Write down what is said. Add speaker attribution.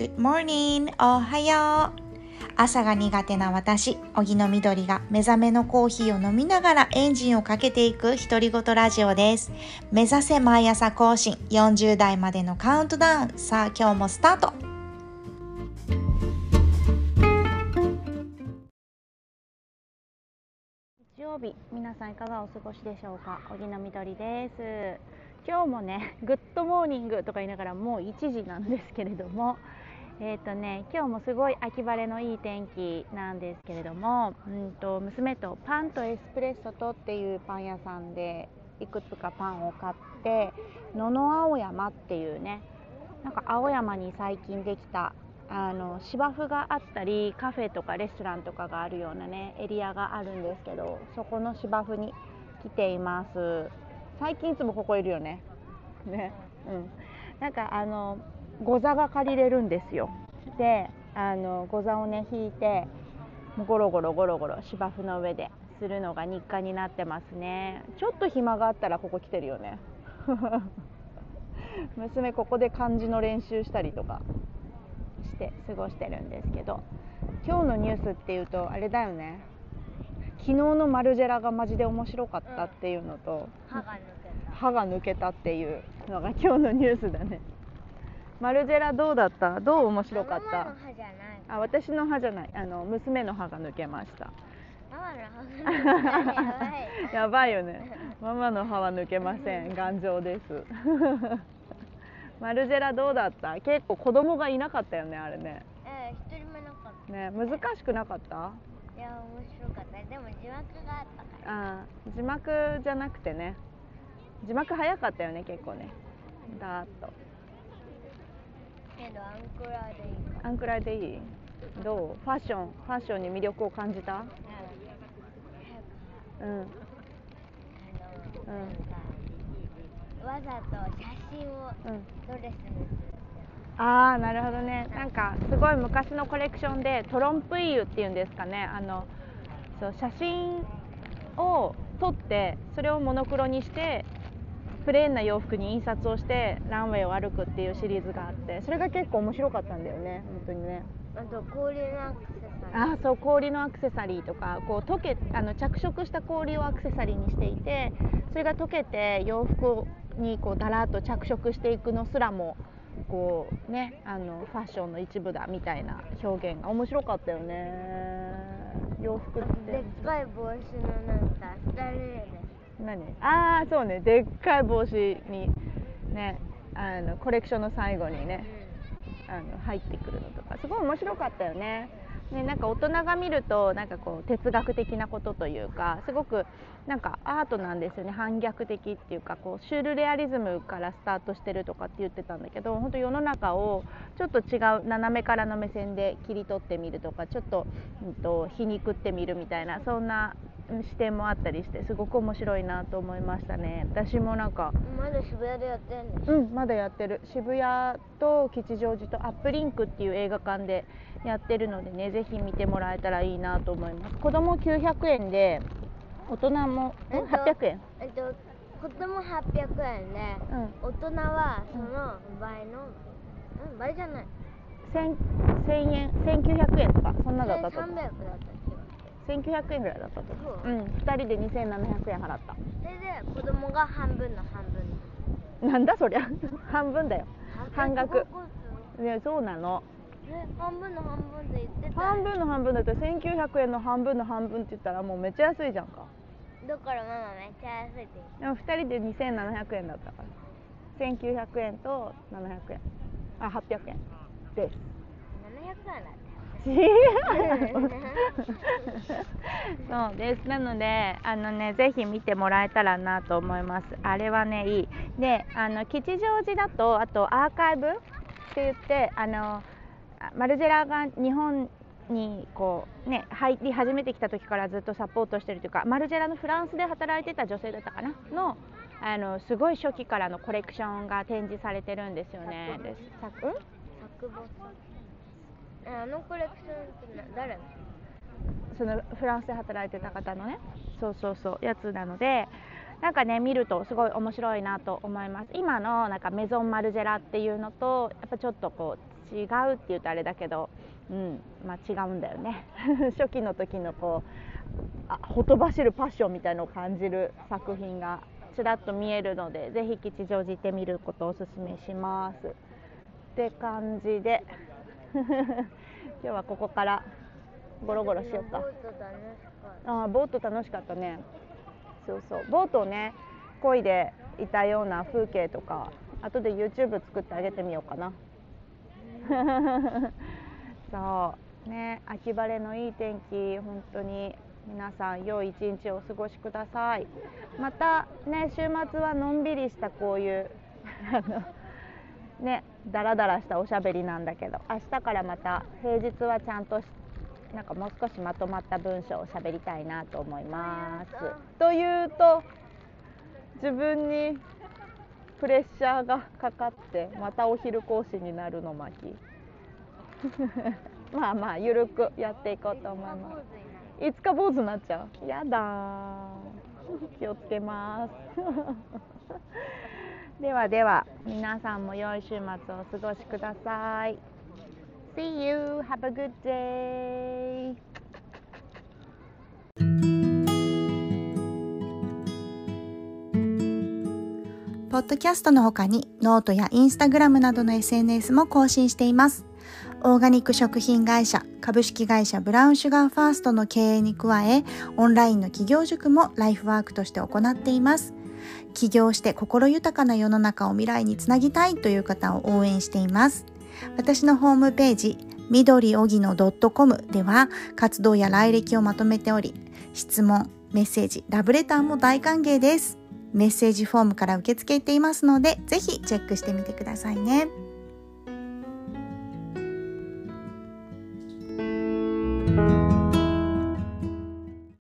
Speaker 1: Good morning! おはよう朝が苦手な私、荻野みどりが目覚めのコーヒーを飲みながらエンジンをかけていく独り言ラジオです。目指せ毎朝更新40代までのカウントダウン。さあ今日もスタート
Speaker 2: 日曜日皆さんいかがお過ごしでしょうか？荻野みどりです今日もね Good morning とか言いながらもう1時なんですけれどもえーとね、今日もすごい秋晴れのいい天気なんですけれども、うんと、娘とパンとエスプレッソとっていうパン屋さんでいくつかパンを買って野々青山っていうねなんか青山に最近できたあの芝生があったりカフェとかレストランとかがあるようなねエリアがあるんですけどそこの芝生に来ています。最近いつもここいるよね。ね。うん。なんかあのご座が借りれるんですよ。であのご座をね引いてゴロゴロゴロゴロ芝生の上でするのが日課になってますね。ちょっと暇があったらここ来てるよね。娘ここで漢字の練習したりとかして過ごしてるんですけど。今日のニュースっていうとあれだよね。昨日のマルジェラがマジで面白かったっていうのと、
Speaker 3: 歯が抜けた。
Speaker 2: 歯が抜けたっていうのが今日のニュースだねマルジェラどうだった？どう面白かった？あ私の歯じゃない。あの娘の歯が抜けました。
Speaker 3: ママの歯が抜けた。やばい
Speaker 2: よね。ママの歯は抜けません。頑丈です。マルジェラどうだった？結構子供がいなかったよねあれね。
Speaker 3: え一人もなかっ
Speaker 2: ね難しくなかった
Speaker 3: た？いや面白かった。でも字幕があったから。
Speaker 2: あー字幕じゃなくてね。字幕早かったよね結構ね。だーっと
Speaker 3: けどアンクラでいい。か
Speaker 2: あんくらいでいい。どう？ファッション。ファッションに魅力を感じた？うん。
Speaker 3: あの、なん。かわざと写真を
Speaker 2: うん。
Speaker 3: ドレスにする
Speaker 2: ああなるほどね。なんかすごい昔のコレクションでトロンプイユっていうんですかね。あのそう写真を撮ってそれをモノクロにしてプレーンな洋服に印刷をしてランウェイを歩くっていうシリーズがあってそれが結構面白かったんだよね本当にね。
Speaker 3: あと氷のアクセサリー。
Speaker 2: あーそう氷のアクセサリーとかこう溶けあの着色した氷をアクセサリーにしていてそれが溶けて洋服にこうだらっと着色していくのすらもこうねあのファッションの一部だみたいな表現が面白かったよね。洋服って。
Speaker 3: でっかい帽子のなんかスタイルで
Speaker 2: 何？ああそうね。でっかい帽子にねあのコレクションの最後にねあの入ってくるのとか。すごい面白かったよね。ね、なんか大人が見るとなんかこう哲学的なことというかすごくなんかアートなんですよね。反逆的っていうかこうシュールレアリズムからスタートしてるとかって言ってたんだけど本当世の中をちょっと違う斜めからの目線で切り取ってみるとかちょっと,、うん、と皮肉ってみるみたいなそんなうん視点もあったりしてすごく面白いなと思いましたね。私もなんか
Speaker 3: まだ渋谷でやってんでしょ
Speaker 2: うん、まだやってる。渋谷と吉祥寺とアップリンクっていう映画館でやってるのでねぜひ見てもらえたらいいなと思います。子供900円で大人も、うん、
Speaker 3: えっと
Speaker 2: 800円？
Speaker 3: えっと子供800円で
Speaker 2: うん。
Speaker 3: 大人はその倍の、うん、倍じゃない。
Speaker 2: 1000 1000円1900円とかそんなだったと
Speaker 3: 1300
Speaker 2: 思う。
Speaker 3: だった
Speaker 2: 1900円ぐらいだったと思う。
Speaker 3: そう。
Speaker 2: うん。2人で2700円払った。
Speaker 3: それで子供が半分の半分の
Speaker 2: なんだそりゃ。半分だよ。半額。
Speaker 3: え高校
Speaker 2: ねそうなの。
Speaker 3: 半分の半分で言ってた。
Speaker 2: 半分の半分だって1900円の半分の半分って言ったらもうめっちゃ安いじゃんか。
Speaker 3: だからママめっちゃ安いって
Speaker 2: でも2人で2700円だったから。1900円と700円。あ800円。です。
Speaker 3: 700円だった
Speaker 2: そうです。なのであのねぜひ見てもらえたらなと思います。あれはねいい。であの吉祥寺だとあとアーカイブって言ってあのあマルジェラが日本にこうね入り始めてきた時からずっとサポートしてるというかマルジェラのフランスで働いてた女性だったかなのあのすごい初期からのコレクションが展示されてるんですよね。でさうん
Speaker 3: 作ボえあのコレクションってな誰の？
Speaker 2: そのフランスで働いてた方のね。そうそうそうやつなのでなんかね見るとすごい面白いなと思います。今のなんかメゾンマルジェラっていうのとやっぱちょっとこう違うって言うとあれだけど、うんまあ、違うんだよね。初期の時のこうあほとばしるパッションみたいのを感じる作品がちらっと見えるのでぜひ吉祥寺行ってみることをおすすめします。って感じで。今日はここからゴロゴロしようか。あボート楽しかったね。そうそう。ボートをね漕いでいたような風景とか後で YouTube 作ってあげてみようかな。そう。ね秋晴れのいい天気本当に皆さん良い一日をお過ごしください。またね週末はのんびりしたこういう ねだらだらしたおしゃべりなんだけど明日からまた平日はちゃんとなんかもう少しまとまった文章をしゃべりたいなと思います。というと自分にプレッシャーがかかってまたお昼講師になるの巻。まあまあゆるくやっていこうと思います。いつか坊主になっちゃう。やだ 気をつけますではでは皆さんも良い週末をお過ごしください See you have a good day
Speaker 1: ポッドキャストの他にノートやインスタグラムなどの SNS も更新しています。オーガニック食品会社株式会社ブラウンシュガーファーストの経営に加え、オンラインの起業塾もライフワークとして行っています。起業して心豊かな世の中を未来につなぎたいという方を応援しています。私のホームページ、緑おぎの .com では活動や来歴をまとめており、質問、メッセージ、ラブレターも大歓迎です。メッセージフォームから受け付けていますので、ぜひチェックしてみてくださいね。